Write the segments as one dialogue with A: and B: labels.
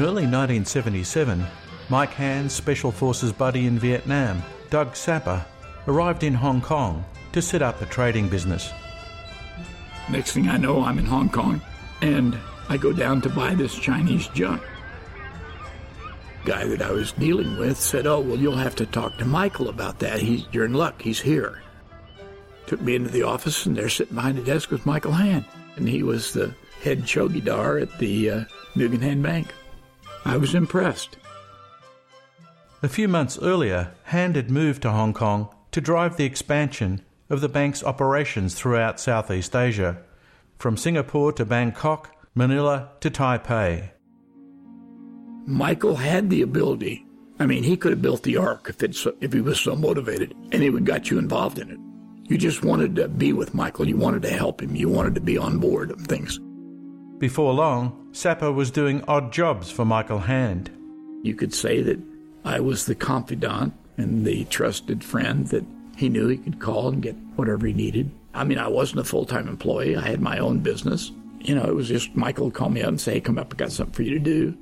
A: In early 1977, Mike Hand's Special Forces buddy in Vietnam, Doug Sapper, arrived in Hong Kong to set up a trading business.
B: Next thing I know, I'm in Hong Kong and I go down to buy this Chinese junk. Guy that I was dealing with said, Oh, well, you'll have to talk to Michael about that. You're in luck. He's here. Took me into the office, and there sitting behind the desk was Michael Hand. And he was the head chowkidar at the uh, Nugan Hand Bank. I was impressed.
A: A few months earlier, Hand had moved to Hong Kong to drive the expansion of the bank's operations throughout Southeast Asia, from Singapore to Bangkok, Manila to Taipei.
B: Michael had the ability. I mean, he could have built the ark if, it's, if he was so motivated, and he would got you involved in it. You just wanted to be with Michael. You wanted to help him. You wanted to be on board of things.
A: Before long, Sapper was doing odd jobs for Michael Hand.
B: You could say that I was the confidant and the trusted friend that he knew he could call and get whatever he needed. I mean, I wasn't a full time employee, I had my own business. You know, it was just Michael would call me up and say, hey, come up, I got something for you to do.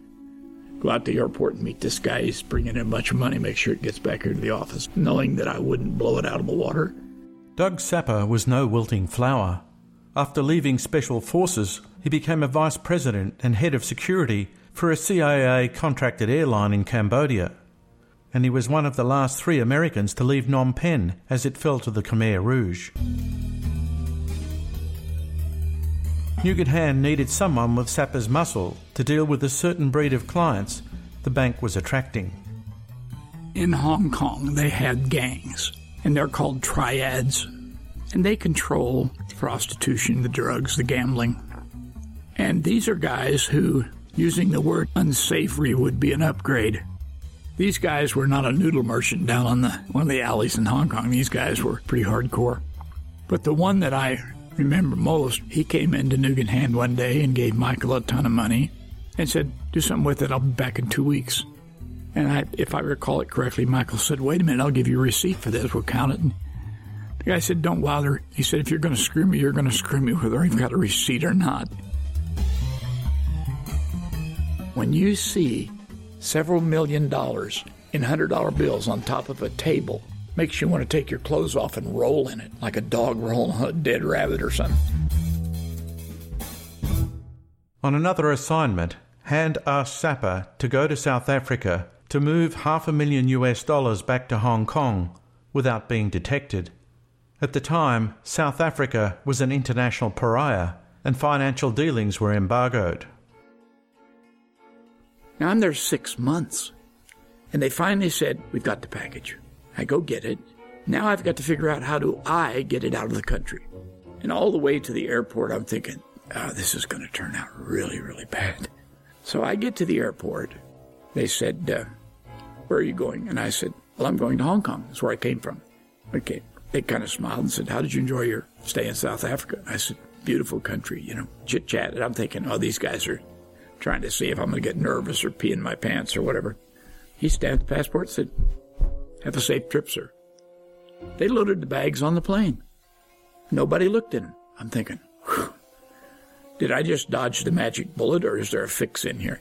B: Go out to the airport and meet this guy. He's bringing in a bunch of money, make sure it gets back here to the office, knowing that I wouldn't blow it out of the water.
A: Doug Sapper was no wilting flower. After leaving Special Forces, he became a vice president and head of security for a CIA contracted airline in Cambodia. And he was one of the last three Americans to leave Phnom Penh as it fell to the Khmer Rouge. Nugan Hand needed someone with Sapper's muscle to deal with a certain breed of clients the bank was attracting.
B: In Hong Kong, they had gangs, and they're called triads, and they control prostitution, the drugs, the gambling. And these are guys who, using the word unsavory would be an upgrade. These guys were not a noodle merchant down on the one of the alleys in Hong Kong. These guys were pretty hardcore. But the one that I remember most, he came into Nugan Hand one day and gave Michael a ton of money and said, Do something with it, I'll be back in two weeks. And I, if I recall it correctly, Michael said, Wait a minute, I'll give you a receipt for this, we'll count it. And the guy said, Don't bother. He said, If you're going to screw me, you're going to screw me whether I've got a receipt or not. When you see several million dollars in $100 bills on top of a table, makes you want to take your clothes off and roll in it like a dog rolling a dead rabbit or something.
A: On another assignment, Hand asked Sapper to go to South Africa to move half a million US dollars back to Hong Kong without being detected. At the time, South Africa was an international pariah and financial dealings were embargoed.
B: Now I'm there six months. And they finally said, We've got the package. I go get it. Now I've got to figure out how do I get it out of the country. And all the way to the airport, I'm thinking, oh, this is going to turn out really, really bad. So I get to the airport. They said, uh, Where are you going? And I said, Well, I'm going to Hong Kong. That's where I came from. Okay. They kind of smiled and said, How did you enjoy your stay in South Africa? I said, Beautiful country, you know, chit chat. And I'm thinking, Oh, these guys are trying to see if I'm going to get nervous or pee in my pants or whatever. He stamped the passport said, Have a safe trip, sir. They loaded the bags on the plane. Nobody looked in them. I'm thinking, did I just dodge the magic bullet or is there a fix in here?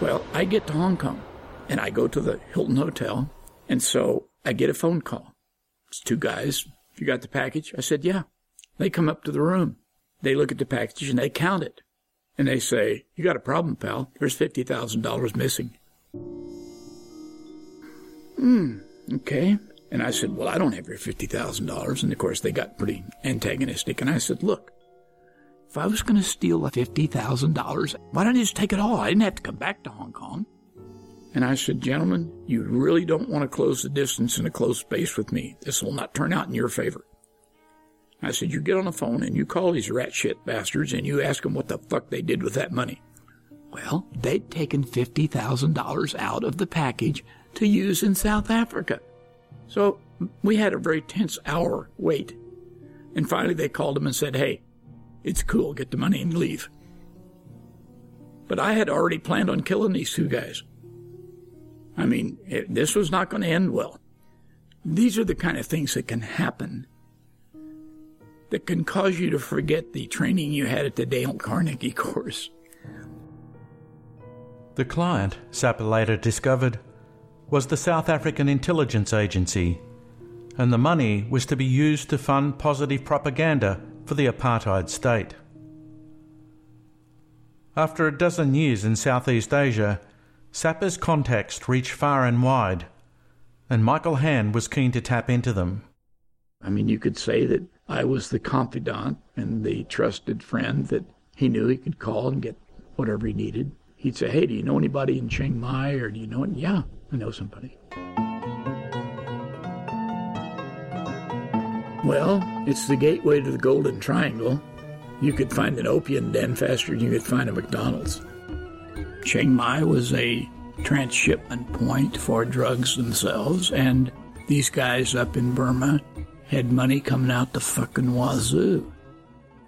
B: Well, I get to Hong Kong and I go to the Hilton Hotel, and so I get a phone call. It's two guys. You got the package? I said, Yeah. They come up to the room. They look at the package and they count it. And they say, You got a problem, pal. There's $50,000 missing. Hmm, okay. And I said, Well, I don't have your $50,000. And of course, they got pretty antagonistic. And I said, Look, if I was going to steal the $50,000, why don't you just take it all? I didn't have to come back to Hong Kong. And I said, Gentlemen, you really don't want to close the distance in a close space with me. This will not turn out in your favor. I said, You get on the phone and you call these rat shit bastards and you ask them what the fuck they did with that money. Well, they'd taken $50,000 out of the package to use in South Africa. So we had a very tense hour wait. And finally they called him and said, Hey, it's cool, get the money and leave. But I had already planned on killing these two guys. I mean, it, this was not going to end well. These are the kind of things that can happen that can cause you to forget the training you had at the Dale Carnegie course.
A: The client, Sapper later discovered, was the South African Intelligence Agency, and the money was to be used to fund positive propaganda for the apartheid state. After a dozen years in Southeast Asia, Sapper's contacts reached far and wide, and Michael Hand was keen to tap into them.
B: I mean, you could say that I was the confidant and the trusted friend that he knew he could call and get whatever he needed. He'd say, Hey, do you know anybody in Chiang Mai or do you know? Yeah, I know somebody. Well, it's the gateway to the Golden Triangle. You could find an opium den faster than you could find a McDonald's. Chiang Mai was a transshipment point for drugs themselves, and these guys up in Burma had money coming out the fucking wazoo.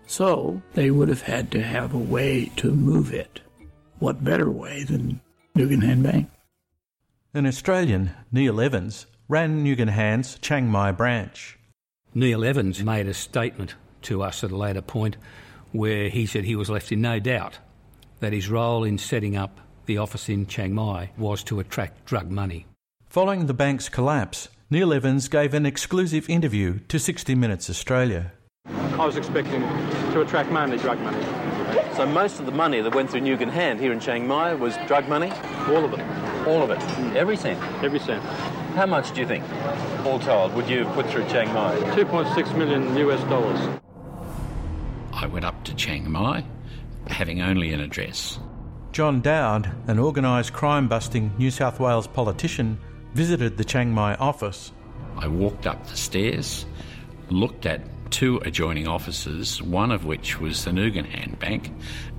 B: So they would have had to have a way to move it. What better way than Nugan Hand Bank?
A: An Australian, Neil Evans, ran Nugan Hand's Chiang Mai branch.
C: Neil Evans made a statement to us at a later point where he said he was left in no doubt that his role in setting up the office in Chiang Mai was to attract drug money.
A: Following the bank's collapse, Neil Evans gave an exclusive interview to 60 Minutes Australia.
D: I was expecting to attract mainly drug money.
E: So most of the money that went through Nugan Hand here in Chiang Mai was drug money?
D: All of it.
E: All of it? Every cent?
D: Every cent.
E: How much do you think, all told, would you have put through Chiang Mai?
D: 2.6 million US dollars.
F: I went up to Chiang Mai, having only an address.
A: John Dowd, an organised crime busting New South Wales politician, visited the Chiang Mai office.
F: I walked up the stairs, looked at two adjoining offices, one of which was the Nugan Bank,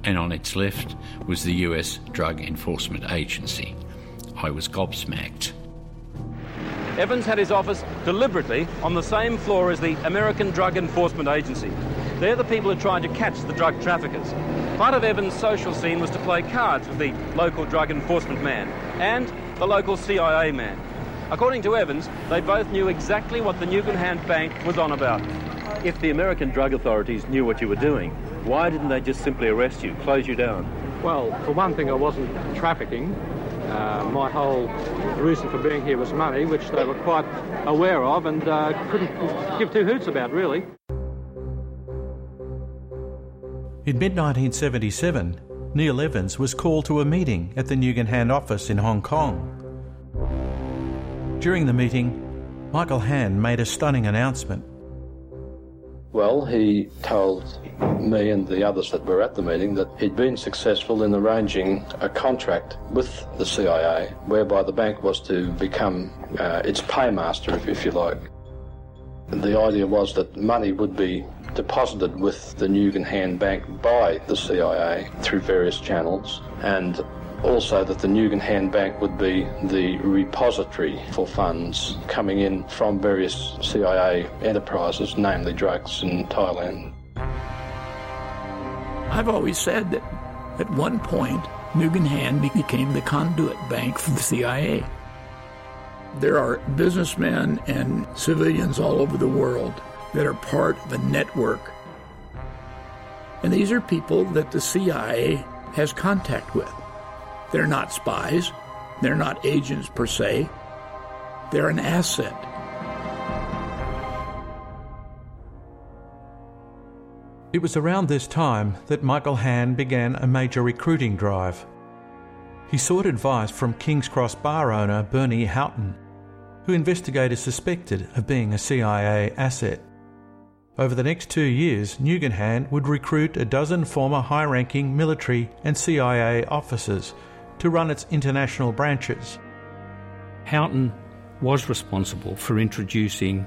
F: and on its left was the US Drug Enforcement Agency. I was gobsmacked.
E: Evans had his office deliberately on the same floor as the American Drug Enforcement Agency. They're the people who tried to catch the drug traffickers. Part of Evans' social scene was to play cards with the local drug enforcement man and the local CIA man. According to Evans, they both knew exactly what the Nugan Hand Bank was on about. If the American drug authorities knew what you were doing, why didn't they just simply arrest you, close you down?
D: Well, for one thing, I wasn't trafficking. Uh, my whole reason for being here was money, which they were quite aware of and uh, couldn't give two hoots about, really.
A: In mid 1977, Neil Evans was called to a meeting at the Nugan Hand office in Hong Kong. During the meeting, Michael Hand made a stunning announcement.
G: Well, he told me and the others that were at the meeting that he'd been successful in arranging a contract with the CIA whereby the bank was to become uh, its paymaster, if, if you like. The idea was that money would be deposited with the Nugan Hand Bank by the CIA through various channels, and also that the Nugan Hand Bank would be the repository for funds coming in from various CIA enterprises, namely drugs in Thailand.
B: I've always said that at one point, Nugan Hand became the conduit bank for the CIA. There are businessmen and civilians all over the world that are part of a network. And these are people that the CIA has contact with. They're not spies, they're not agents per se, they're an asset.
A: It was around this time that Michael Hand began a major recruiting drive. He sought advice from King's Cross bar owner Bernie Houghton, who investigators suspected of being a CIA asset. Over the next two years, Nugan would recruit a dozen former high ranking military and CIA officers to run its international branches.
C: Houghton was responsible for introducing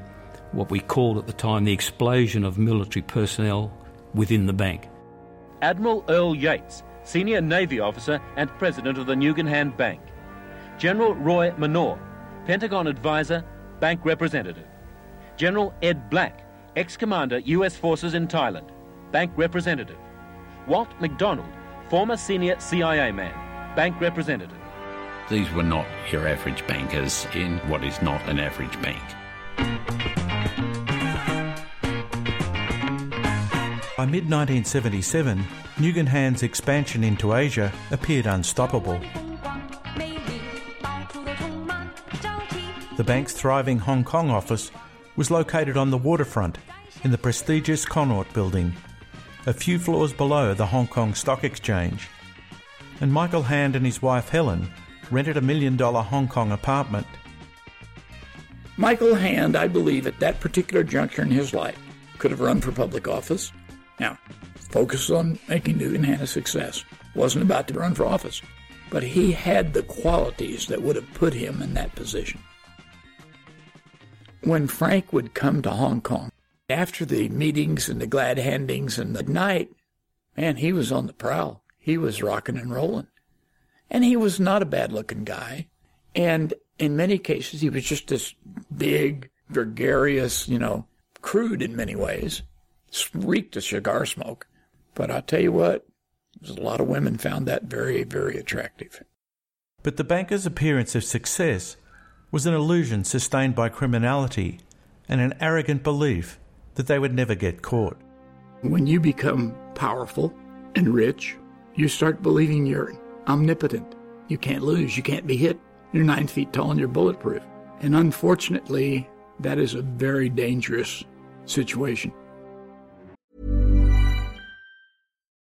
C: what we called at the time the explosion of military personnel within the bank.
E: Admiral Earl Yates, Senior Navy Officer and President of the Nugan Hand Bank. General Roy Manor, Pentagon Advisor, Bank Representative. General Ed Black, ex-commander U.S. Forces in Thailand, Bank Representative. Walt McDonald, former senior CIA man, Bank Representative.
F: These were not your average bankers in what is not an average bank.
A: By mid 1977, Nugan expansion into Asia appeared unstoppable. The bank's thriving Hong Kong office was located on the waterfront in the prestigious Connaught building, a few floors below the Hong Kong Stock Exchange. And Michael Hand and his wife Helen rented a million dollar Hong Kong apartment.
B: Michael Hand, I believe, at that particular juncture in his life, could have run for public office now, focus on making Nugan Hand a success. Wasn't about to run for office, but he had the qualities that would have put him in that position. When Frank would come to Hong Kong, after the meetings and the glad handings and the night, man, he was on the prowl. He was rocking and rolling. And he was not a bad looking guy. And in many cases, he was just this big, gregarious, you know, crude in many ways reeked of cigar smoke. But I'll tell you what, a lot of women found that very, very attractive.
A: But the banker's appearance of success was an illusion sustained by criminality and an arrogant belief that they would never get caught.
B: When you become powerful and rich, you start believing you're omnipotent. You can't lose, you can't be hit. You're nine feet tall and you're bulletproof. And unfortunately, that is a very dangerous situation.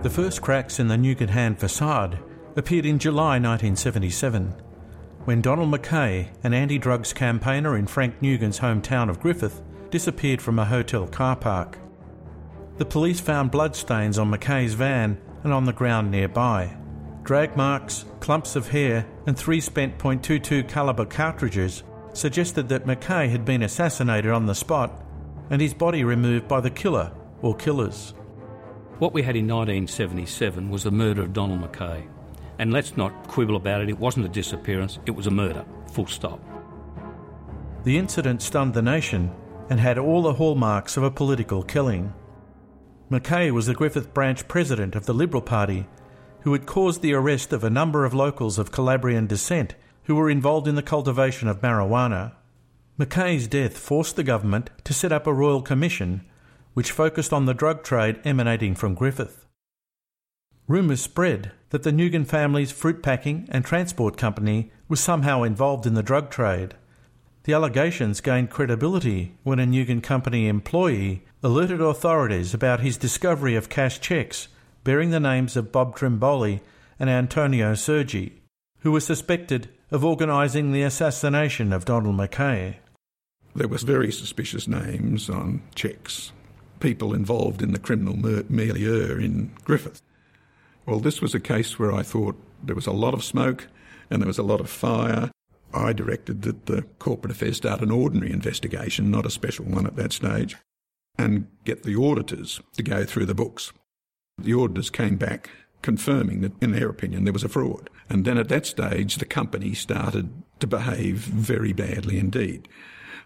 A: The first cracks in the Nugan Hand facade appeared in July 1977, when Donald Mackay, an anti drugs campaigner in Frank Nugan's hometown of Griffith, disappeared from a hotel car park. The police found bloodstains on Mackay's van and on the ground nearby. Drag marks, clumps of hair, and three spent .22 caliber cartridges suggested that Mackay had been assassinated on the spot and his body removed by the killer or killers.
C: What we had in 1977 was the murder of Donald Mackay. And let's not quibble about it, it wasn't a disappearance, it was a murder, full stop.
A: The incident stunned the nation and had all the hallmarks of a political killing. Mackay was the Griffith branch president of the Liberal Party, who had caused the arrest of a number of locals of Calabrian descent who were involved in the cultivation of marijuana. Mackay's death forced the government to set up a royal commission which focused on the drug trade emanating from Griffith. Rumours spread that the Nugan family's fruit packing and transport company was somehow involved in the drug trade. The allegations gained credibility when a Nugan company employee alerted authorities about his discovery of cash cheques bearing the names of Bob Trimbole and Antonio Sergi, who were suspected of organising the assassination of Donald Mackay.
H: There was very suspicious names on cheques, people involved in the criminal milieu in Griffith. Well, this was a case where I thought there was a lot of smoke and there was a lot of fire. I directed that the Corporate Affairs start an ordinary investigation, not a special one at that stage, and get the auditors to go through the books. The auditors came back confirming that, in their opinion, there was a fraud. And then at that stage, the company started to behave very badly indeed.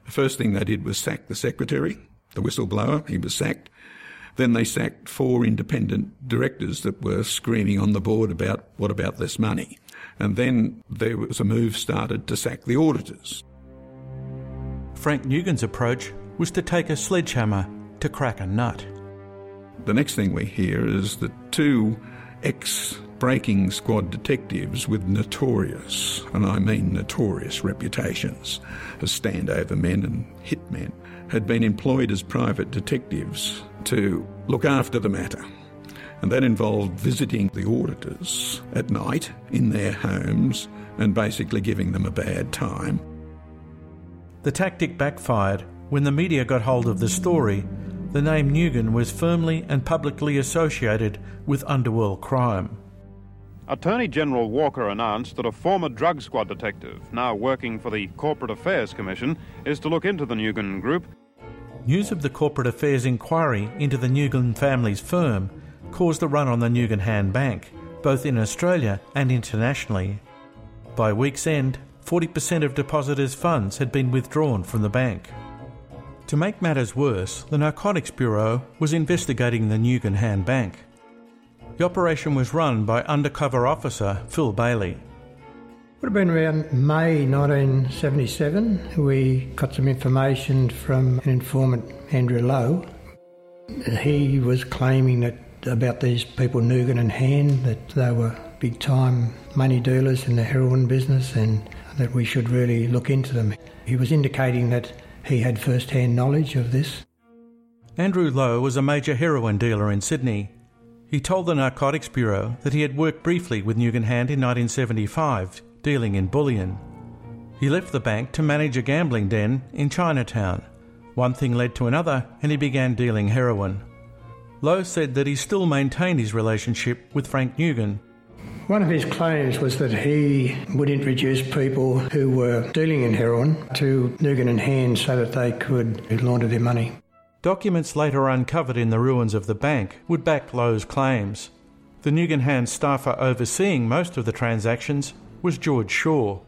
H: The first thing they did was sack the secretary, the whistleblower. He was sacked. Then they sacked four independent directors that were screaming on the board about what about this money. And then there was a move started to sack the auditors.
A: Frank Nugan's approach was to take a sledgehammer to crack a nut.
H: The next thing we hear is that two ex breaking squad detectives with notorious, and I mean notorious, reputations as standover men and hitmen had been employed as private detectives to look after the matter. And that involved visiting the auditors at night in their homes and basically giving them a bad time.
A: The tactic backfired when the media got hold of the story. The name Nugan was firmly and publicly associated with underworld crime.
D: Attorney General Walker announced that a former drug squad detective, now working for the Corporate Affairs Commission, is to look into the Nugan Group
A: News of the corporate affairs inquiry into the Nugan family's firm caused a run on the Nugan Hand Bank, both in Australia and internationally. By week's end, 40% of depositors' funds had been withdrawn from the bank. To make matters worse, the Narcotics Bureau was investigating the Nugan Hand Bank. The operation was run by undercover officer Phil Bailey.
I: Would have been around May 1977. We got some information from an informant, Andrew Lowe. He was claiming that about these people, Nugan and Hand, that they were big time money dealers in the heroin business and that we should really look into them. He was indicating that he had first hand knowledge of this.
A: Andrew Lowe was a major heroin dealer in Sydney. He told the Narcotics Bureau that he had worked briefly with Nugan Hand in 1975 dealing in bullion. He left the bank to manage a gambling den in Chinatown. One thing led to another, and he began dealing heroin. Lowe said that he still maintained his relationship with Frank Nugan.
I: One of his claims was that he would introduce people who were dealing in heroin to Nugan and Hand so that they could launder their money.
A: Documents later uncovered in the ruins of the bank would back Lowe's claims. The Nugan Hand staffer overseeing most of the transactions was George Shaw.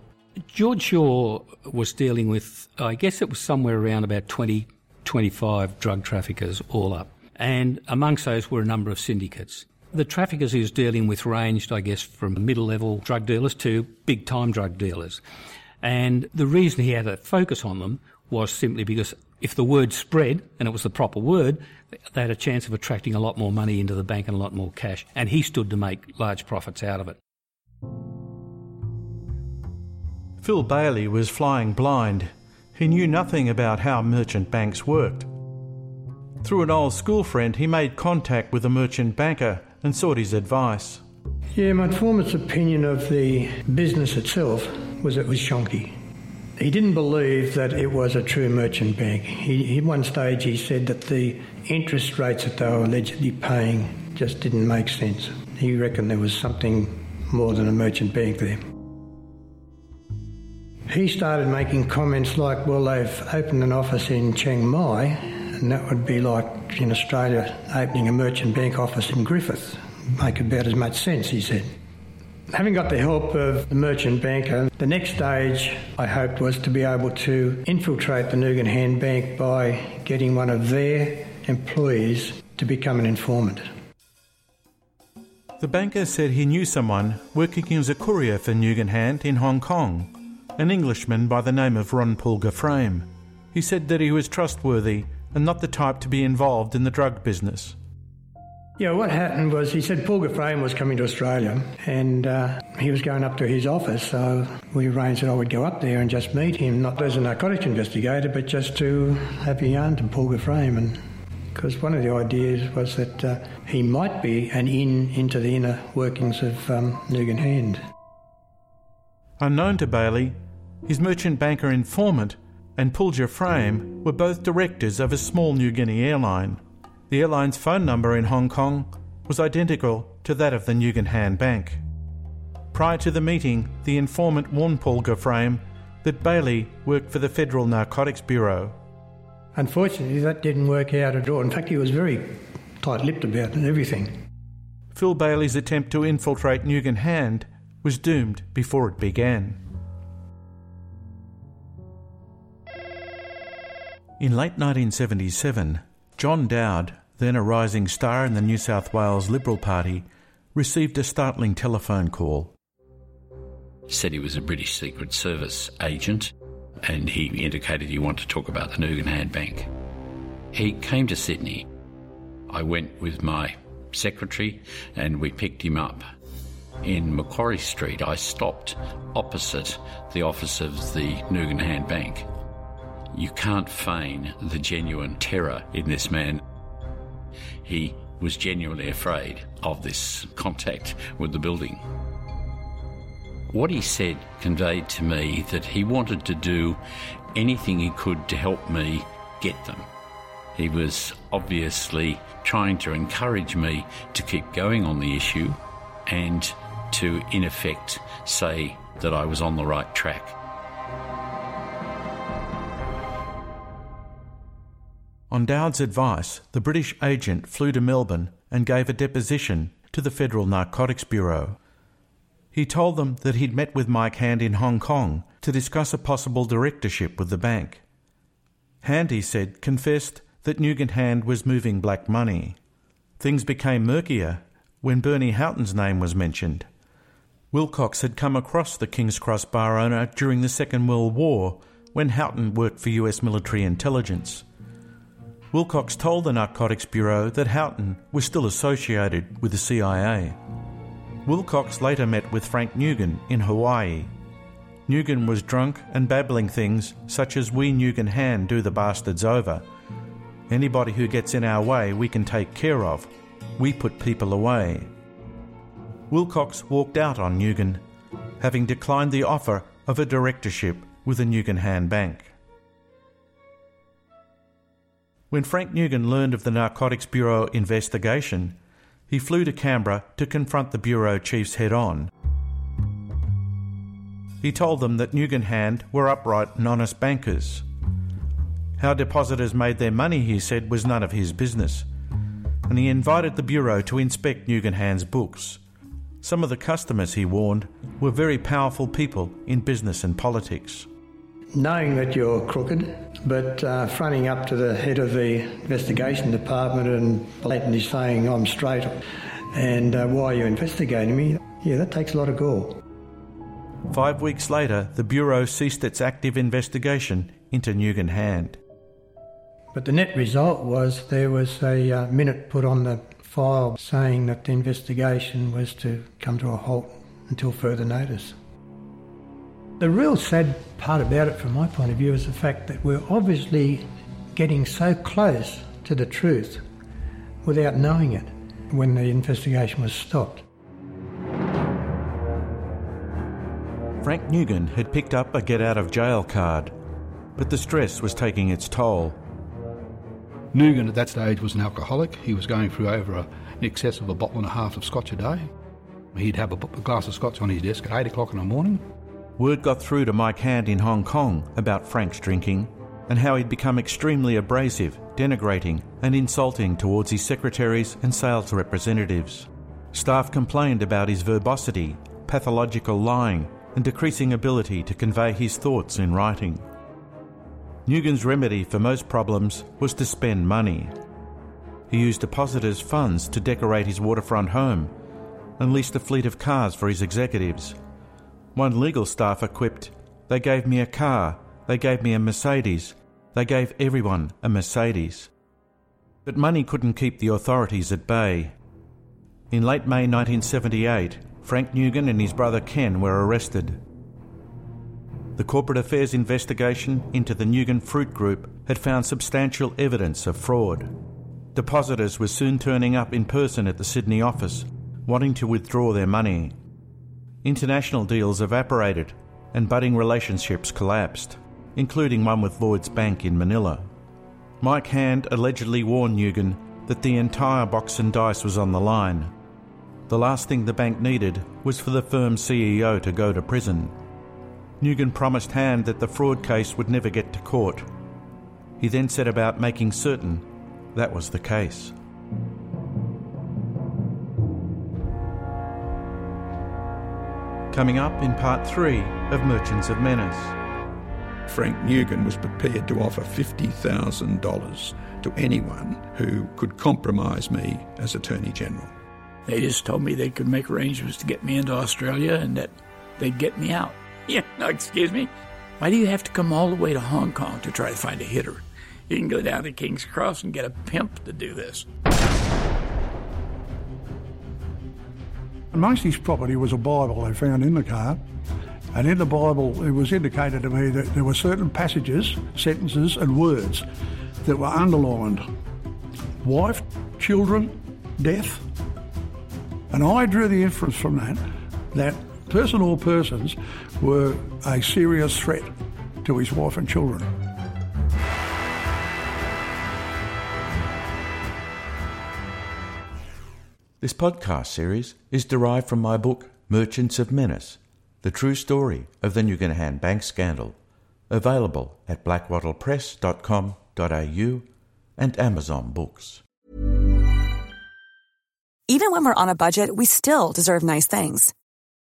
C: George Shaw was dealing with, I guess it was somewhere around about 20, 25 drug traffickers all up. And amongst those were a number of syndicates. The traffickers he was dealing with ranged, I guess, from middle level drug dealers to big time drug dealers. And the reason he had a focus on them was simply because if the word spread, and it was the proper word, they had a chance of attracting a lot more money into the bank and a lot more cash. And he stood to make large profits out of it.
A: Phil Bailey was flying blind. He knew nothing about how merchant banks worked. Through an old school friend, he made contact with a merchant banker and sought his advice.
I: Yeah, my informant's opinion of the business itself was it was shonky. He didn't believe that it was a true merchant bank. He, at one stage, he said that the interest rates that they were allegedly paying just didn't make sense. He reckoned there was something more than a merchant bank there. He started making comments like, well, they've opened an office in Chiang Mai, and that would be like in Australia opening a merchant bank office in Griffith. Make about as much sense, he said. Having got the help of the merchant banker, the next stage I hoped was to be able to infiltrate the Nugan Hand Bank by getting one of their employees to become an informant.
A: The banker said he knew someone working as a courier for Nugan Hand in Hong Kong an Englishman by the name of Ron Pulger Frame. He said that he was trustworthy and not the type to be involved in the drug business.
I: Yeah, what happened was he said Pulger Frame was coming to Australia and uh, he was going up to his office, so we arranged that I would go up there and just meet him, not as a narcotics investigator, but just to have a yarn to Pulger Frame. And because one of the ideas was that uh, he might be an in into the inner workings of um, Nugan Hand.
A: Unknown to Bailey, his merchant banker informant and Pulger Frame were both directors of a small New Guinea airline. The airline's phone number in Hong Kong was identical to that of the Nugan Hand Bank. Prior to the meeting, the informant warned Pulger Frame that Bailey worked for the Federal Narcotics Bureau.
I: Unfortunately, that didn't work out at all. In fact, he was very tight lipped about everything.
A: Phil Bailey's attempt to infiltrate Nugan Hand was doomed before it began. In late 1977, John Dowd, then a rising star in the New South Wales Liberal Party, received a startling telephone call.
F: Said he was a British Secret Service agent and he indicated he wanted to talk about the Nugan Bank. He came to Sydney. I went with my secretary and we picked him up. In Macquarie Street, I stopped opposite the office of the Nugan Bank. You can't feign the genuine terror in this man. He was genuinely afraid of this contact with the building. What he said conveyed to me that he wanted to do anything he could to help me get them. He was obviously trying to encourage me to keep going on the issue and to, in effect, say that I was on the right track.
A: On Dowd's advice, the British agent flew to Melbourne and gave a deposition to the Federal Narcotics Bureau. He told them that he'd met with Mike Hand in Hong Kong to discuss a possible directorship with the bank. Hand, he said, confessed that Nugan Hand was moving black money. Things became murkier when Bernie Houghton's name was mentioned. Wilcox had come across the King's Cross bar owner during the Second World War when Houghton worked for US military intelligence. Wilcox told the Narcotics Bureau that Houghton was still associated with the CIA. Wilcox later met with Frank Nugan in Hawaii. Nugan was drunk and babbling things such as We Nugan Hand do the bastards over. Anybody who gets in our way we can take care of. We put people away. Wilcox walked out on Nugan, having declined the offer of a directorship with the Nugan Hand Bank. When Frank Nugan learned of the Narcotics Bureau investigation, he flew to Canberra to confront the Bureau chiefs head on. He told them that Nugan Hand were upright and honest bankers. How depositors made their money, he said, was none of his business, and he invited the Bureau to inspect Nugan Hand's books. Some of the customers, he warned, were very powerful people in business and politics
I: knowing that you're crooked, but uh, fronting up to the head of the investigation department and blatantly saying, I'm straight, and uh, why are you investigating me? Yeah, that takes a lot of gall.
A: Five weeks later, the Bureau ceased its active investigation into Nugan Hand.
I: But the net result was there was a uh, minute put on the file saying that the investigation was to come to a halt until further notice. The real sad part about it, from my point of view, is the fact that we're obviously getting so close to the truth without knowing it when the investigation was stopped.
A: Frank Nugan had picked up a get out of jail card, but the stress was taking its toll.
J: Nugan at that stage was an alcoholic. He was going through over a, in excess of a bottle and a half of scotch a day. He'd have a, a glass of scotch on his desk at 8 o'clock in the morning.
A: Word got through to Mike Hand in Hong Kong about Frank's drinking and how he'd become extremely abrasive, denigrating, and insulting towards his secretaries and sales representatives. Staff complained about his verbosity, pathological lying, and decreasing ability to convey his thoughts in writing. Nugan's remedy for most problems was to spend money. He used depositors' funds to decorate his waterfront home and leased a fleet of cars for his executives one legal staff equipped, they gave me a car, they gave me a Mercedes, they gave everyone a Mercedes. But money couldn't keep the authorities at bay. In late May 1978, Frank Nugan and his brother Ken were arrested. The Corporate Affairs investigation into the Nugan Fruit Group had found substantial evidence of fraud. Depositors were soon turning up in person at the Sydney office, wanting to withdraw their money. International deals evaporated and budding relationships collapsed, including one with Lloyds Bank in Manila. Mike Hand allegedly warned Nugan that the entire box and dice was on the line. The last thing the bank needed was for the firm's CEO to go to prison. Nugan promised Hand that the fraud case would never get to court. He then set about making certain that was the case. Coming up in part three of Merchants of Menace.
H: Frank Nugan was prepared to offer $50,000 to anyone who could compromise me as Attorney General.
B: They just told me they could make arrangements to get me into Australia and that they'd get me out. Yeah, no, excuse me. Why do you have to come all the way to Hong Kong to try to find a hitter? You can go down to King's Cross and get a pimp to do this.
K: Amongst his property was a Bible they found in the car. And in the Bible, it was indicated to me that there were certain passages, sentences, and words that were underlined wife, children, death. And I drew the inference from that that person or persons were a serious threat to his wife and children.
A: This podcast series is derived from my book, Merchants of Menace The True Story of the Nugan Bank Scandal, available at blackwattlepress.com.au and Amazon Books.
L: Even when we're on a budget, we still deserve nice things.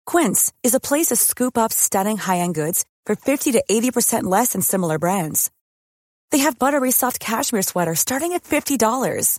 L: Quince is a place to scoop up stunning high end goods for 50 to 80% less than similar brands. They have buttery soft cashmere sweaters starting at $50